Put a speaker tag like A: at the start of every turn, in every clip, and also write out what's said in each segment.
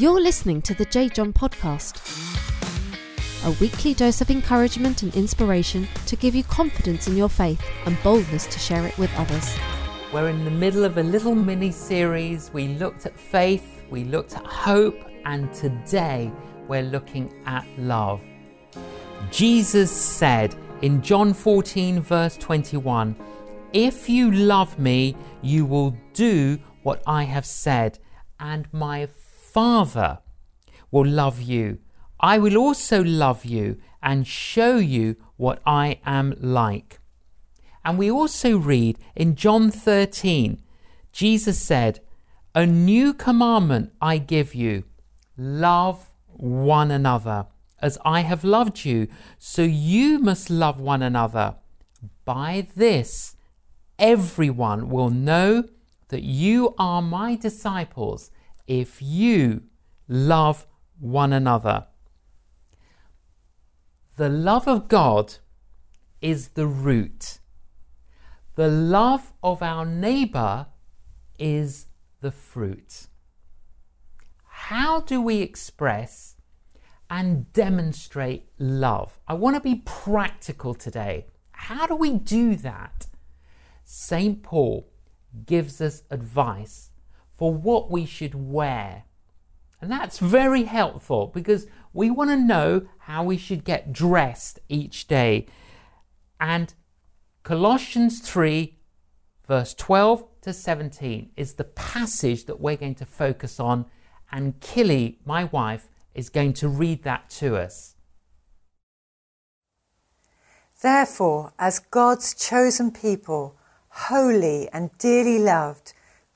A: You're listening to the J. John Podcast, a weekly dose of encouragement and inspiration to give you confidence in your faith and boldness to share it with others.
B: We're in the middle of a little mini series. We looked at faith, we looked at hope, and today we're looking at love. Jesus said in John 14, verse 21, If you love me, you will do what I have said, and my Father will love you. I will also love you and show you what I am like. And we also read in John 13, Jesus said, A new commandment I give you love one another as I have loved you, so you must love one another. By this, everyone will know that you are my disciples if you love one another. The love of God is the root. The love of our neighbour is the fruit. How do we express and demonstrate love? I want to be practical today. How do we do that? St. Paul gives us advice for what we should wear. And that's very helpful because we want to know how we should get dressed each day. And Colossians 3, verse 12 to 17, is the passage that we're going to focus on. And Killy, my wife, is going to read that to us.
C: Therefore, as God's chosen people, holy and dearly loved,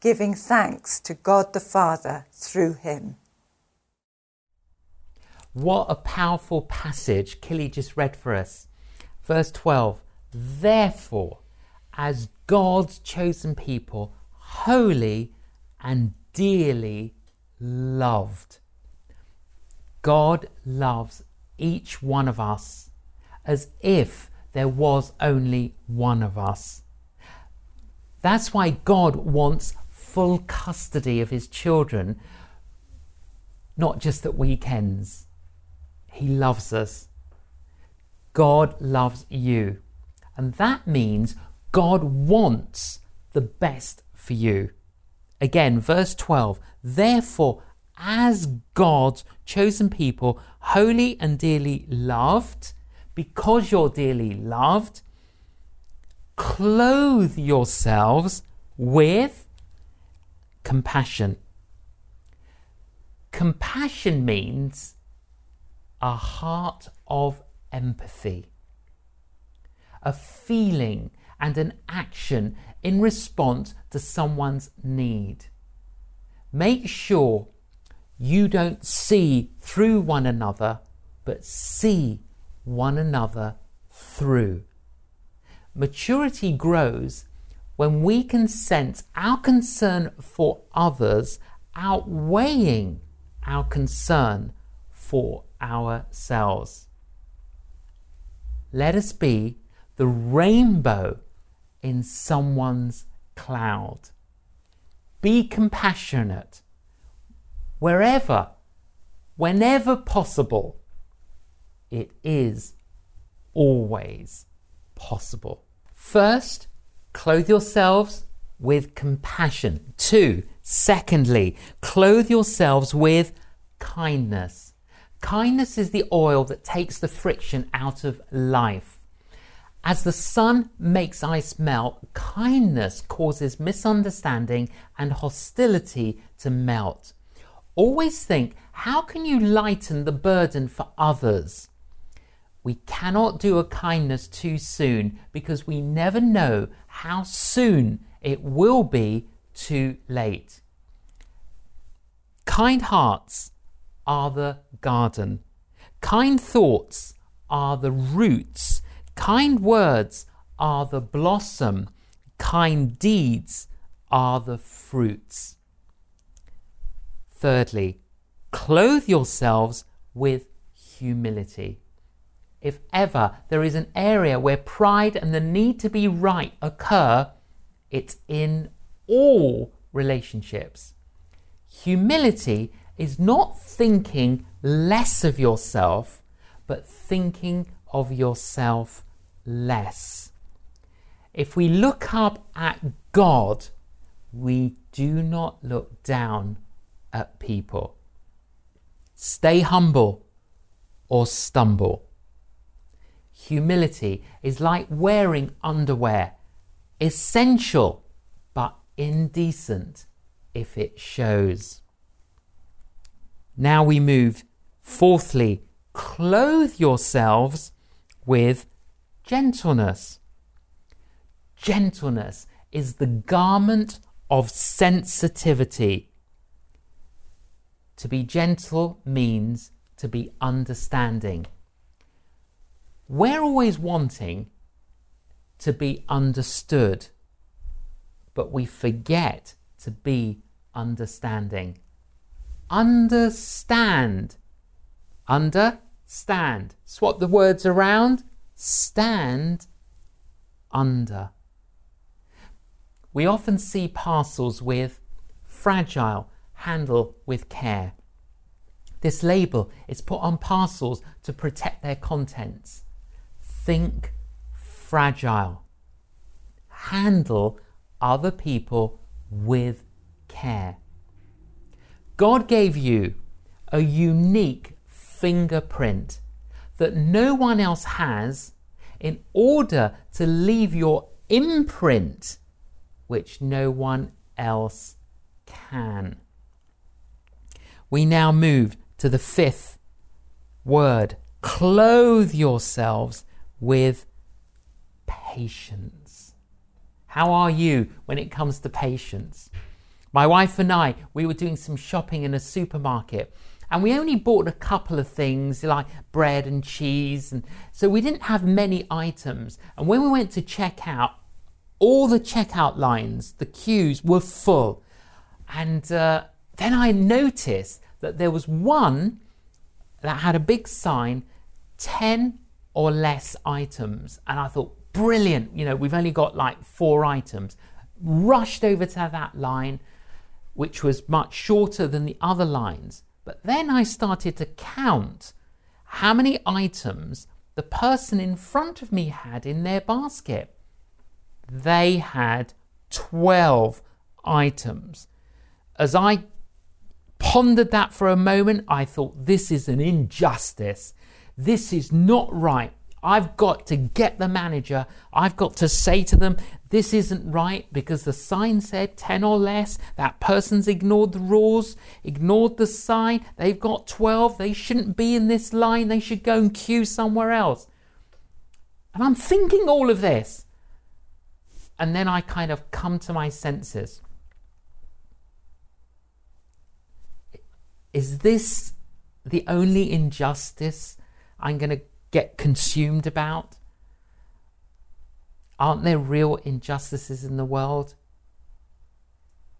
C: giving thanks to God the Father through him.
B: What a powerful passage Killy just read for us. Verse 12 Therefore, as God's chosen people, holy and dearly loved. God loves each one of us as if there was only one of us. That's why God wants full custody of his children, not just at weekends. He loves us. God loves you. And that means God wants the best for you. Again, verse 12, therefore, as God's chosen people, holy and dearly loved, because you're dearly loved, clothe yourselves with compassion. Compassion means a heart of empathy, a feeling and an action in response to someone's need. Make sure you don't see through one another, but see one another through. Maturity grows when we can sense our concern for others outweighing our concern for ourselves. Let us be the rainbow in someone's cloud. Be compassionate wherever, whenever possible. It is always possible. First, clothe yourselves with compassion. Two, secondly, clothe yourselves with kindness. Kindness is the oil that takes the friction out of life. As the sun makes ice melt, kindness causes misunderstanding and hostility to melt. Always think how can you lighten the burden for others? We cannot do a kindness too soon because we never know how soon it will be too late. Kind hearts are the garden, kind thoughts are the roots, kind words are the blossom, kind deeds are the fruits. Thirdly, clothe yourselves with humility. If ever there is an area where pride and the need to be right occur, it's in all relationships. Humility is not thinking less of yourself, but thinking of yourself less. If we look up at God, we do not look down at people. Stay humble or stumble. Humility is like wearing underwear, essential but indecent if it shows. Now we move, fourthly, clothe yourselves with gentleness. Gentleness is the garment of sensitivity. To be gentle means to be understanding. We're always wanting to be understood, but we forget to be understanding. Understand. Understand. Swap the words around. Stand under. We often see parcels with fragile, handle with care. This label is put on parcels to protect their contents. Think fragile. Handle other people with care. God gave you a unique fingerprint that no one else has in order to leave your imprint, which no one else can. We now move to the fifth word clothe yourselves with patience. How are you when it comes to patience? My wife and I, we were doing some shopping in a supermarket and we only bought a couple of things like bread and cheese and so we didn't have many items and when we went to check out all the checkout lines the queues were full and uh, then i noticed that there was one that had a big sign 10 or less items. And I thought, brilliant, you know, we've only got like four items. Rushed over to that line, which was much shorter than the other lines. But then I started to count how many items the person in front of me had in their basket. They had 12 items. As I pondered that for a moment, I thought, this is an injustice. This is not right. I've got to get the manager. I've got to say to them, this isn't right because the sign said 10 or less. That person's ignored the rules, ignored the sign. They've got 12. They shouldn't be in this line. They should go and queue somewhere else. And I'm thinking all of this. And then I kind of come to my senses. Is this the only injustice I'm going to get consumed about? Aren't there real injustices in the world?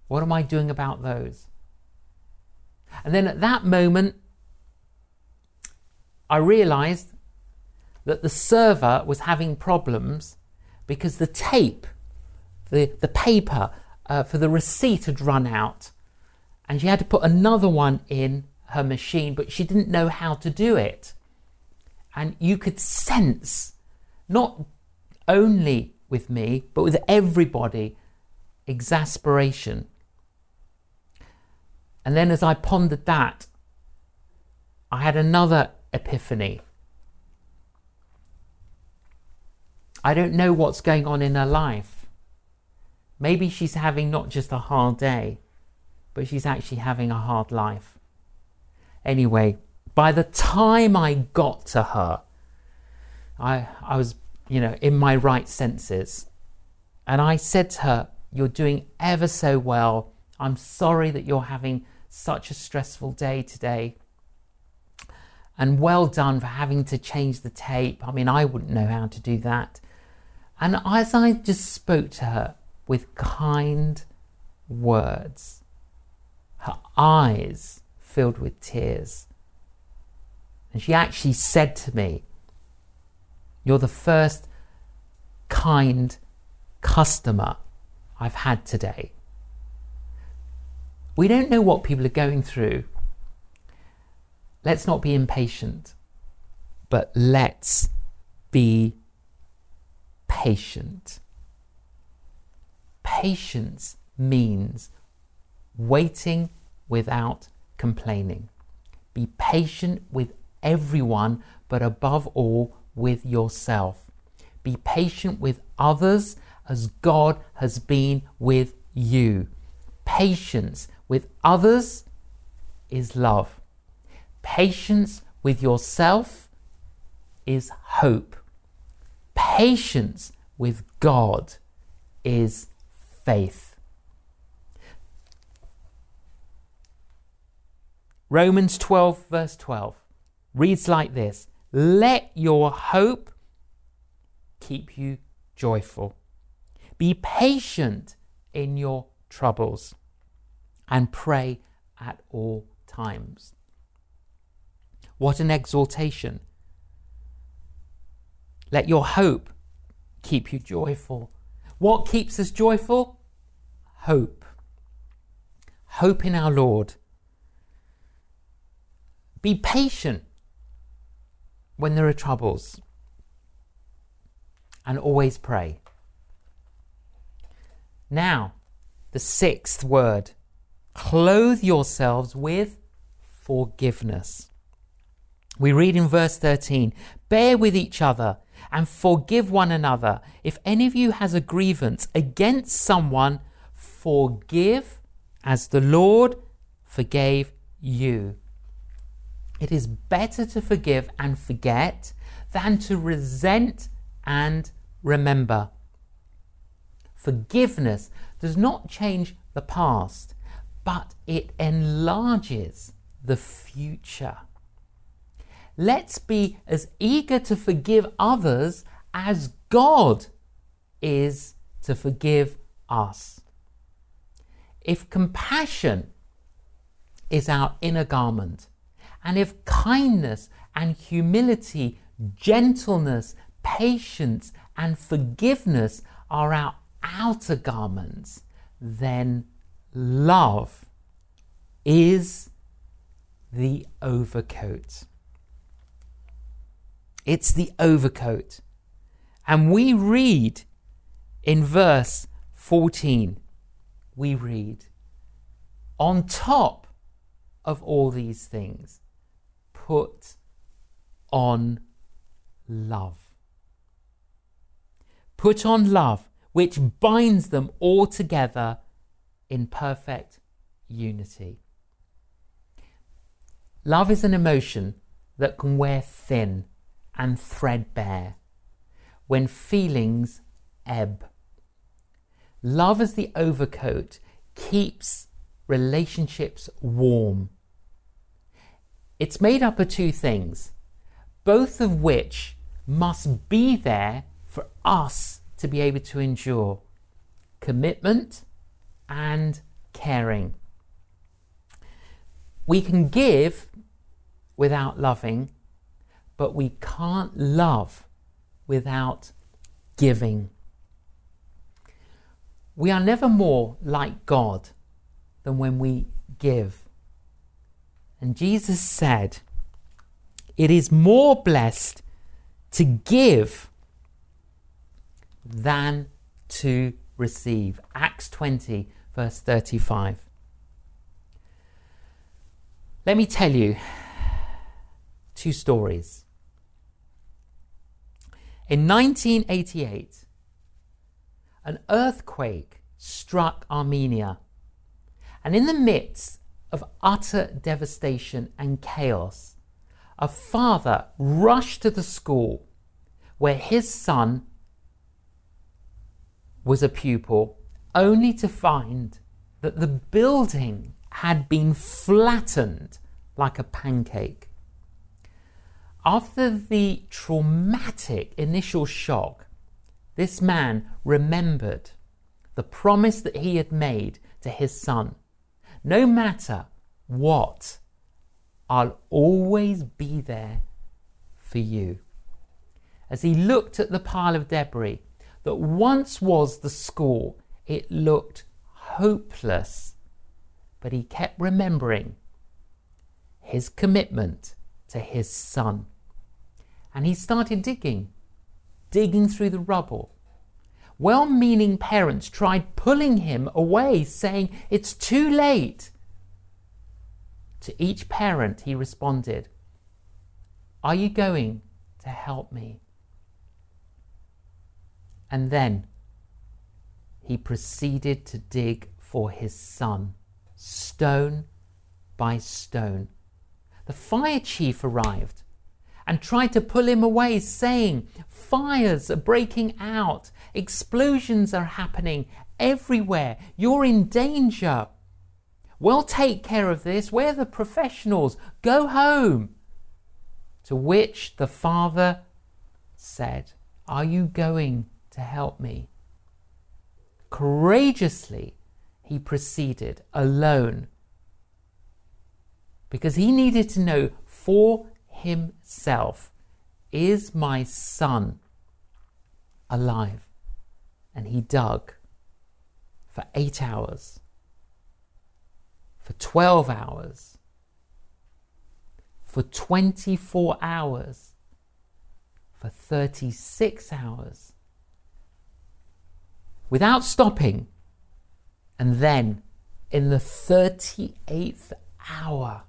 B: What am I doing about those? And then at that moment, I realized that the server was having problems because the tape, the, the paper uh, for the receipt had run out. And she had to put another one in her machine, but she didn't know how to do it and you could sense, not only with me, but with everybody, exasperation. And then as I pondered that, I had another epiphany. I don't know what's going on in her life. Maybe she's having not just a hard day, but she's actually having a hard life. Anyway, by the time I got to her, I, I was, you know, in my right senses. And I said to her, You're doing ever so well. I'm sorry that you're having such a stressful day today. And well done for having to change the tape. I mean, I wouldn't know how to do that. And as I just spoke to her with kind words, her eyes filled with tears. And she actually said to me, You're the first kind customer I've had today. We don't know what people are going through. Let's not be impatient, but let's be patient. Patience means waiting without complaining. Be patient with everyone, but above all, with yourself. Be patient with others as God has been with you. Patience with others is love. Patience with yourself is hope. Patience with God is faith. Romans 12, verse 12 reads like this Let your hope keep you joyful. Be patient in your troubles and pray at all times. What an exhortation! Let your hope keep you joyful. What keeps us joyful? Hope. Hope in our Lord. Be patient when there are troubles and always pray. Now, the sixth word clothe yourselves with forgiveness. We read in verse 13 bear with each other and forgive one another. If any of you has a grievance against someone, forgive as the Lord forgave you. It is better to forgive and forget than to resent and remember. Forgiveness does not change the past, but it enlarges the future. Let's be as eager to forgive others as God is to forgive us. If compassion is our inner garment, and if kindness and humility, gentleness, patience, and forgiveness are our outer garments, then love is the overcoat. It's the overcoat. And we read in verse 14, we read, on top of all these things, put on love. Put on love, which binds them all together in perfect unity. Love is an emotion that can wear thin and threadbare when feelings ebb. Love as the overcoat keeps relationships warm. It's made up of two things, both of which must be there for us to be able to endure commitment and caring. We can give without loving, but we can't love without giving. We are never more like God than when we give. And Jesus said, It is more blessed to give than to receive. Acts 20, verse 35. Let me tell you, two stories. In 1988, an earthquake struck Armenia, and in the midst of utter devastation and chaos, a father rushed to the school where his son was a pupil, only to find that the building had been flattened like a pancake. After the traumatic initial shock, this man remembered the promise that he had made to his son. No matter what, I'll always be there for you. As he looked at the pile of debris that once was the school, it looked hopeless. But he kept remembering his commitment to his son. And he started digging, digging through the rubble. Well meaning parents tried pulling him away, saying, It's too late. To each parent, he responded, Are you going to help me? And then he proceeded to dig for his son, stone by stone. The fire chief arrived and tried to pull him away, saying, Fires are breaking out, explosions are happening everywhere, you're in danger. We'll take care of this. We're the professionals. Go home. To which the father said, Are you going to help me? Courageously, he proceeded alone because he needed to know for himself is my son alive? And he dug for eight hours for 12 hours, for 24 hours, for 36 hours, without stopping. And then in the 38th hour,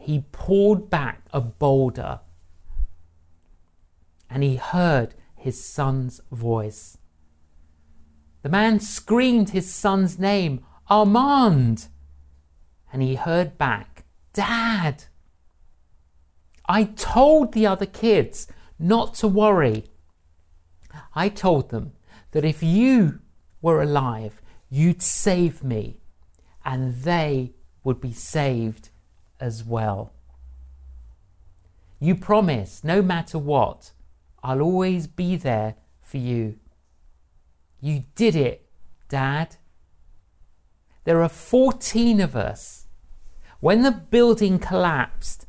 B: he pulled back a boulder and he heard his son's voice. The man screamed his son's name Armand. And he heard back, Dad. I told the other kids not to worry. I told them that if you were alive, you'd save me, and they would be saved as well. You promise, no matter what, I'll always be there for you. You did it, Dad. There are 14 of us. When the building collapsed,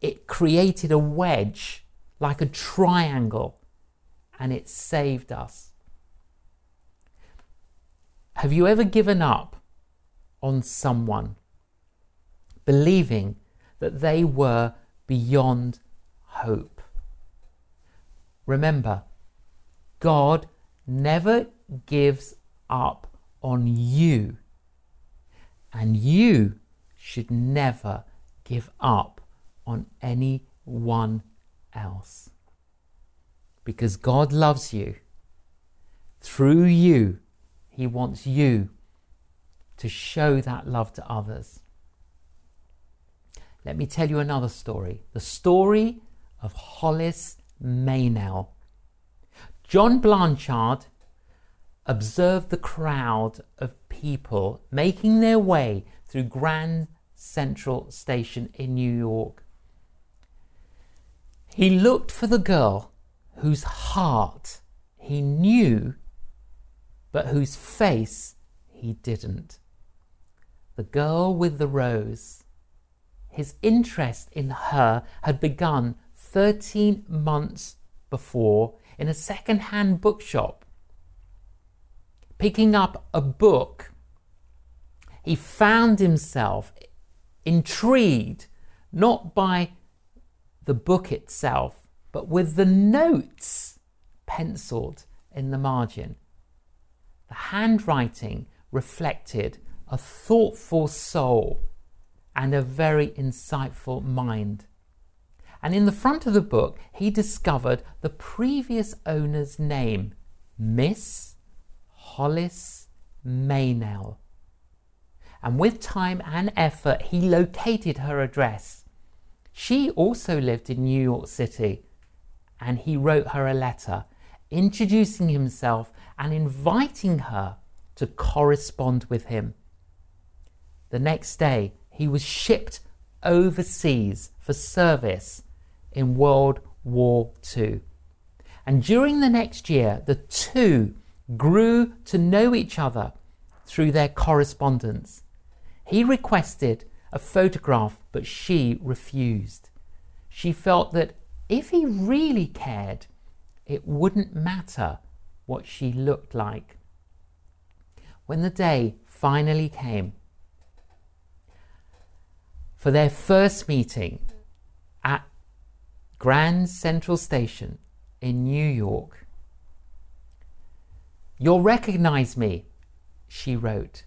B: it created a wedge like a triangle and it saved us. Have you ever given up on someone, believing that they were beyond hope? Remember, God never gives up on you. And you should never give up on anyone else. Because God loves you. Through you, He wants you to show that love to others. Let me tell you another story the story of Hollis Maynell. John Blanchard observed the crowd of people making their way through Grand Central Station in New York. He looked for the girl whose heart he knew, but whose face he didn't. The girl with the rose. His interest in her had begun 13 months before in a second hand bookshop picking up a book, he found himself intrigued not by the book itself, but with the notes penciled in the margin. The handwriting reflected a thoughtful soul and a very insightful mind. And in the front of the book, he discovered the previous owner's name, Miss Hollis Maynell. And with time and effort, he located her address. She also lived in New York City, and he wrote her a letter introducing himself and inviting her to correspond with him. The next day, he was shipped overseas for service in World War II. And during the next year, the two grew to know each other through their correspondence. He requested a photograph, but she refused. She felt that if he really cared, it wouldn't matter what she looked like. When the day finally came for their first meeting at Grand Central Station in New York, You'll recognize me, she wrote,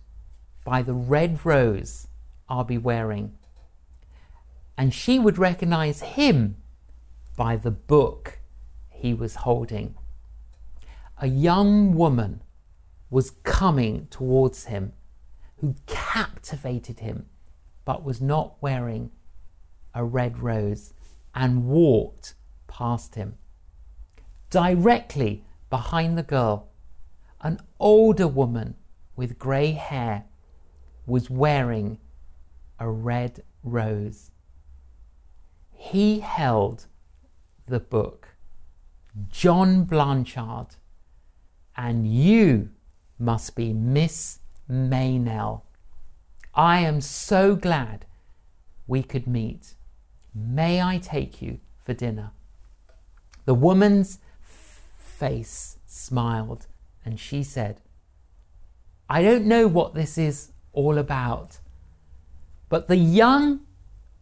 B: by the red rose I'll be wearing. And she would recognize him by the book he was holding. A young woman was coming towards him who captivated him but was not wearing a red rose and walked past him. Directly behind the girl, an older woman with grey hair was wearing a red rose. He held the book, John Blanchard, and you must be Miss Maynell. I am so glad we could meet. May I take you for dinner? The woman's face smiled and she said, I don't know what this is all about, but the young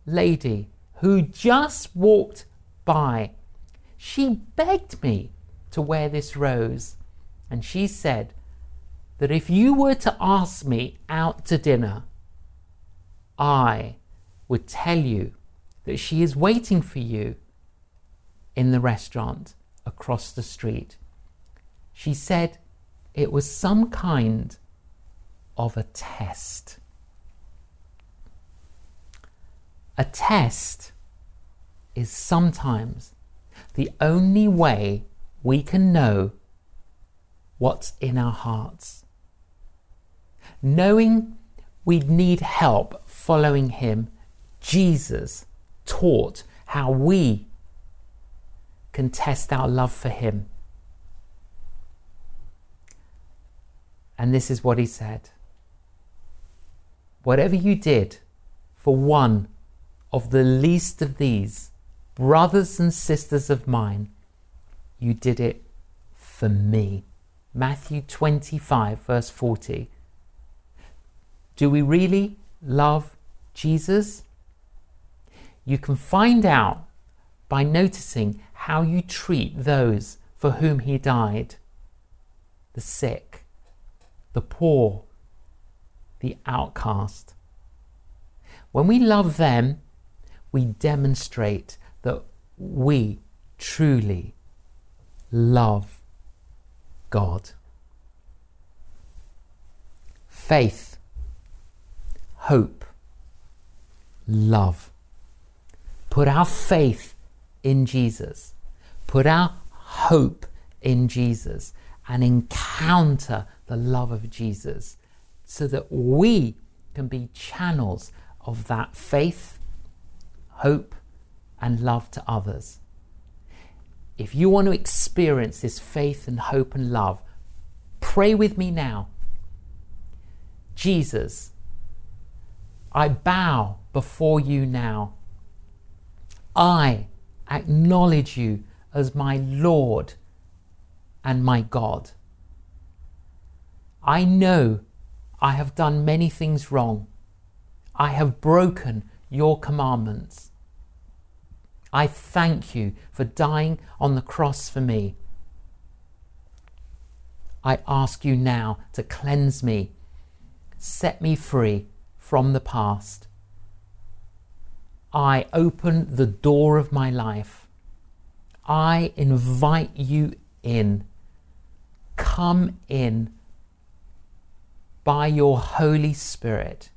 B: lady who just walked by, she begged me to wear this rose. And she said that if you were to ask me out to dinner, I would tell you that she is waiting for you in the restaurant across the street. She said it was some kind of a test. A test is sometimes the only way we can know what's in our hearts. Knowing we'd need help following Him, Jesus taught how we can test our love for Him. And this is what He said Whatever you did for one of the least of these, brothers and sisters of mine, you did it for me. Matthew 25, verse 40. Do we really love Jesus? You can find out by noticing how you treat those for whom he died the sick, the poor, the outcast. When we love them, we demonstrate that we truly love God. Faith, hope, love. Put our faith in Jesus. Put our hope in Jesus and encounter the love of Jesus so that we can be channels of that faith, hope, and love to others. If you want to experience this faith and hope and love, pray with me now. Jesus, I bow before you now. I acknowledge you as my Lord and my God. I know I have done many things wrong. I have broken your commandments. I thank you for dying on the cross for me. I ask you now to cleanse me, set me free from the past, I open the door of my life. I invite you in. Come in by your Holy Spirit.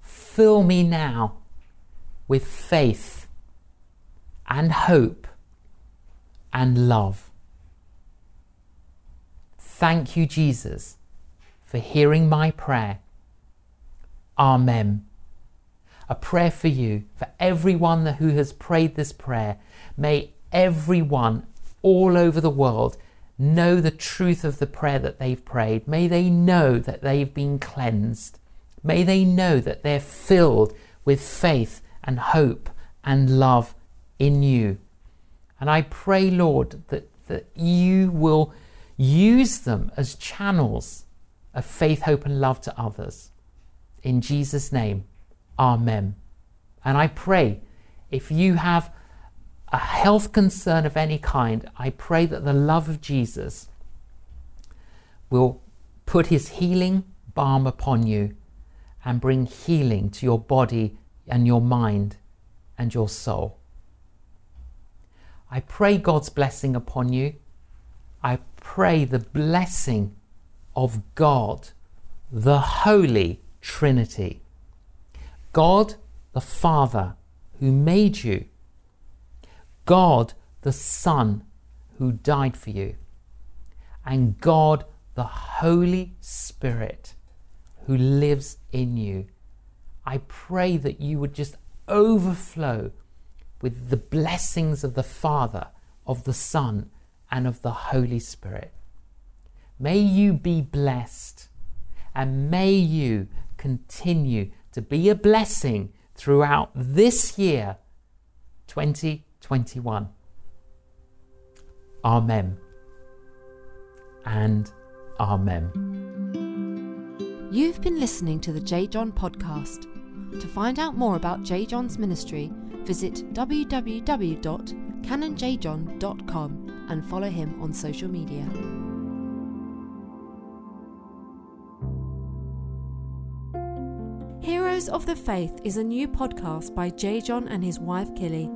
B: Fill me now with faith and hope and love. Thank you, Jesus, for hearing my prayer. Amen. A prayer for you, for everyone who has prayed this prayer. May everyone all over the world know the truth of the prayer that they've prayed. May they know that they've been cleansed. May they know that they're filled with faith and hope and love in you. And I pray, Lord, that, that you will use them as channels of faith, hope, and love to others. In Jesus' name, Amen. And I pray if you have a health concern of any kind, I pray that the love of Jesus will put his healing balm upon you and bring healing to your body and your mind and your soul. I pray God's blessing upon you. I pray the blessing of God, the Holy Trinity. God the Father who made you, God the Son who died for you, and God the Holy Spirit who lives in you. I pray that you would just overflow with the blessings of the Father, of the Son, and of the Holy Spirit. May you be blessed and may you continue to be a blessing throughout this year, 2021. Amen. And Amen.
A: You've been listening to the J. John podcast. To find out more about J. John's ministry, visit www.canonjjohn.com and follow him on social media. Heroes of the Faith is a new podcast by J. John and his wife Killy.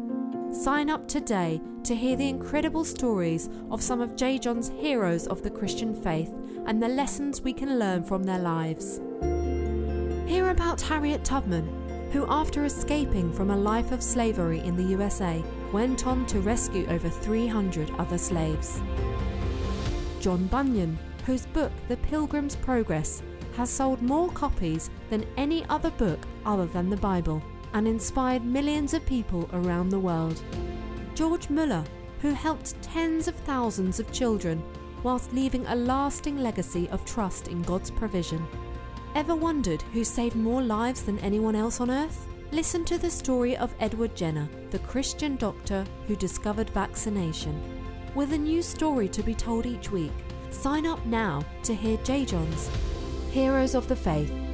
A: Sign up today to hear the incredible stories of some of J. John's heroes of the Christian faith and the lessons we can learn from their lives. Hear about Harriet Tubman, who, after escaping from a life of slavery in the USA, went on to rescue over 300 other slaves. John Bunyan, whose book The Pilgrim's Progress has sold more copies than any other book other than the Bible and inspired millions of people around the world. George Muller, who helped tens of thousands of children whilst leaving a lasting legacy of trust in God's provision. Ever wondered who saved more lives than anyone else on earth? Listen to the story of Edward Jenner, the Christian doctor who discovered vaccination. With a new story to be told each week, sign up now to hear J. John's Heroes of the Faith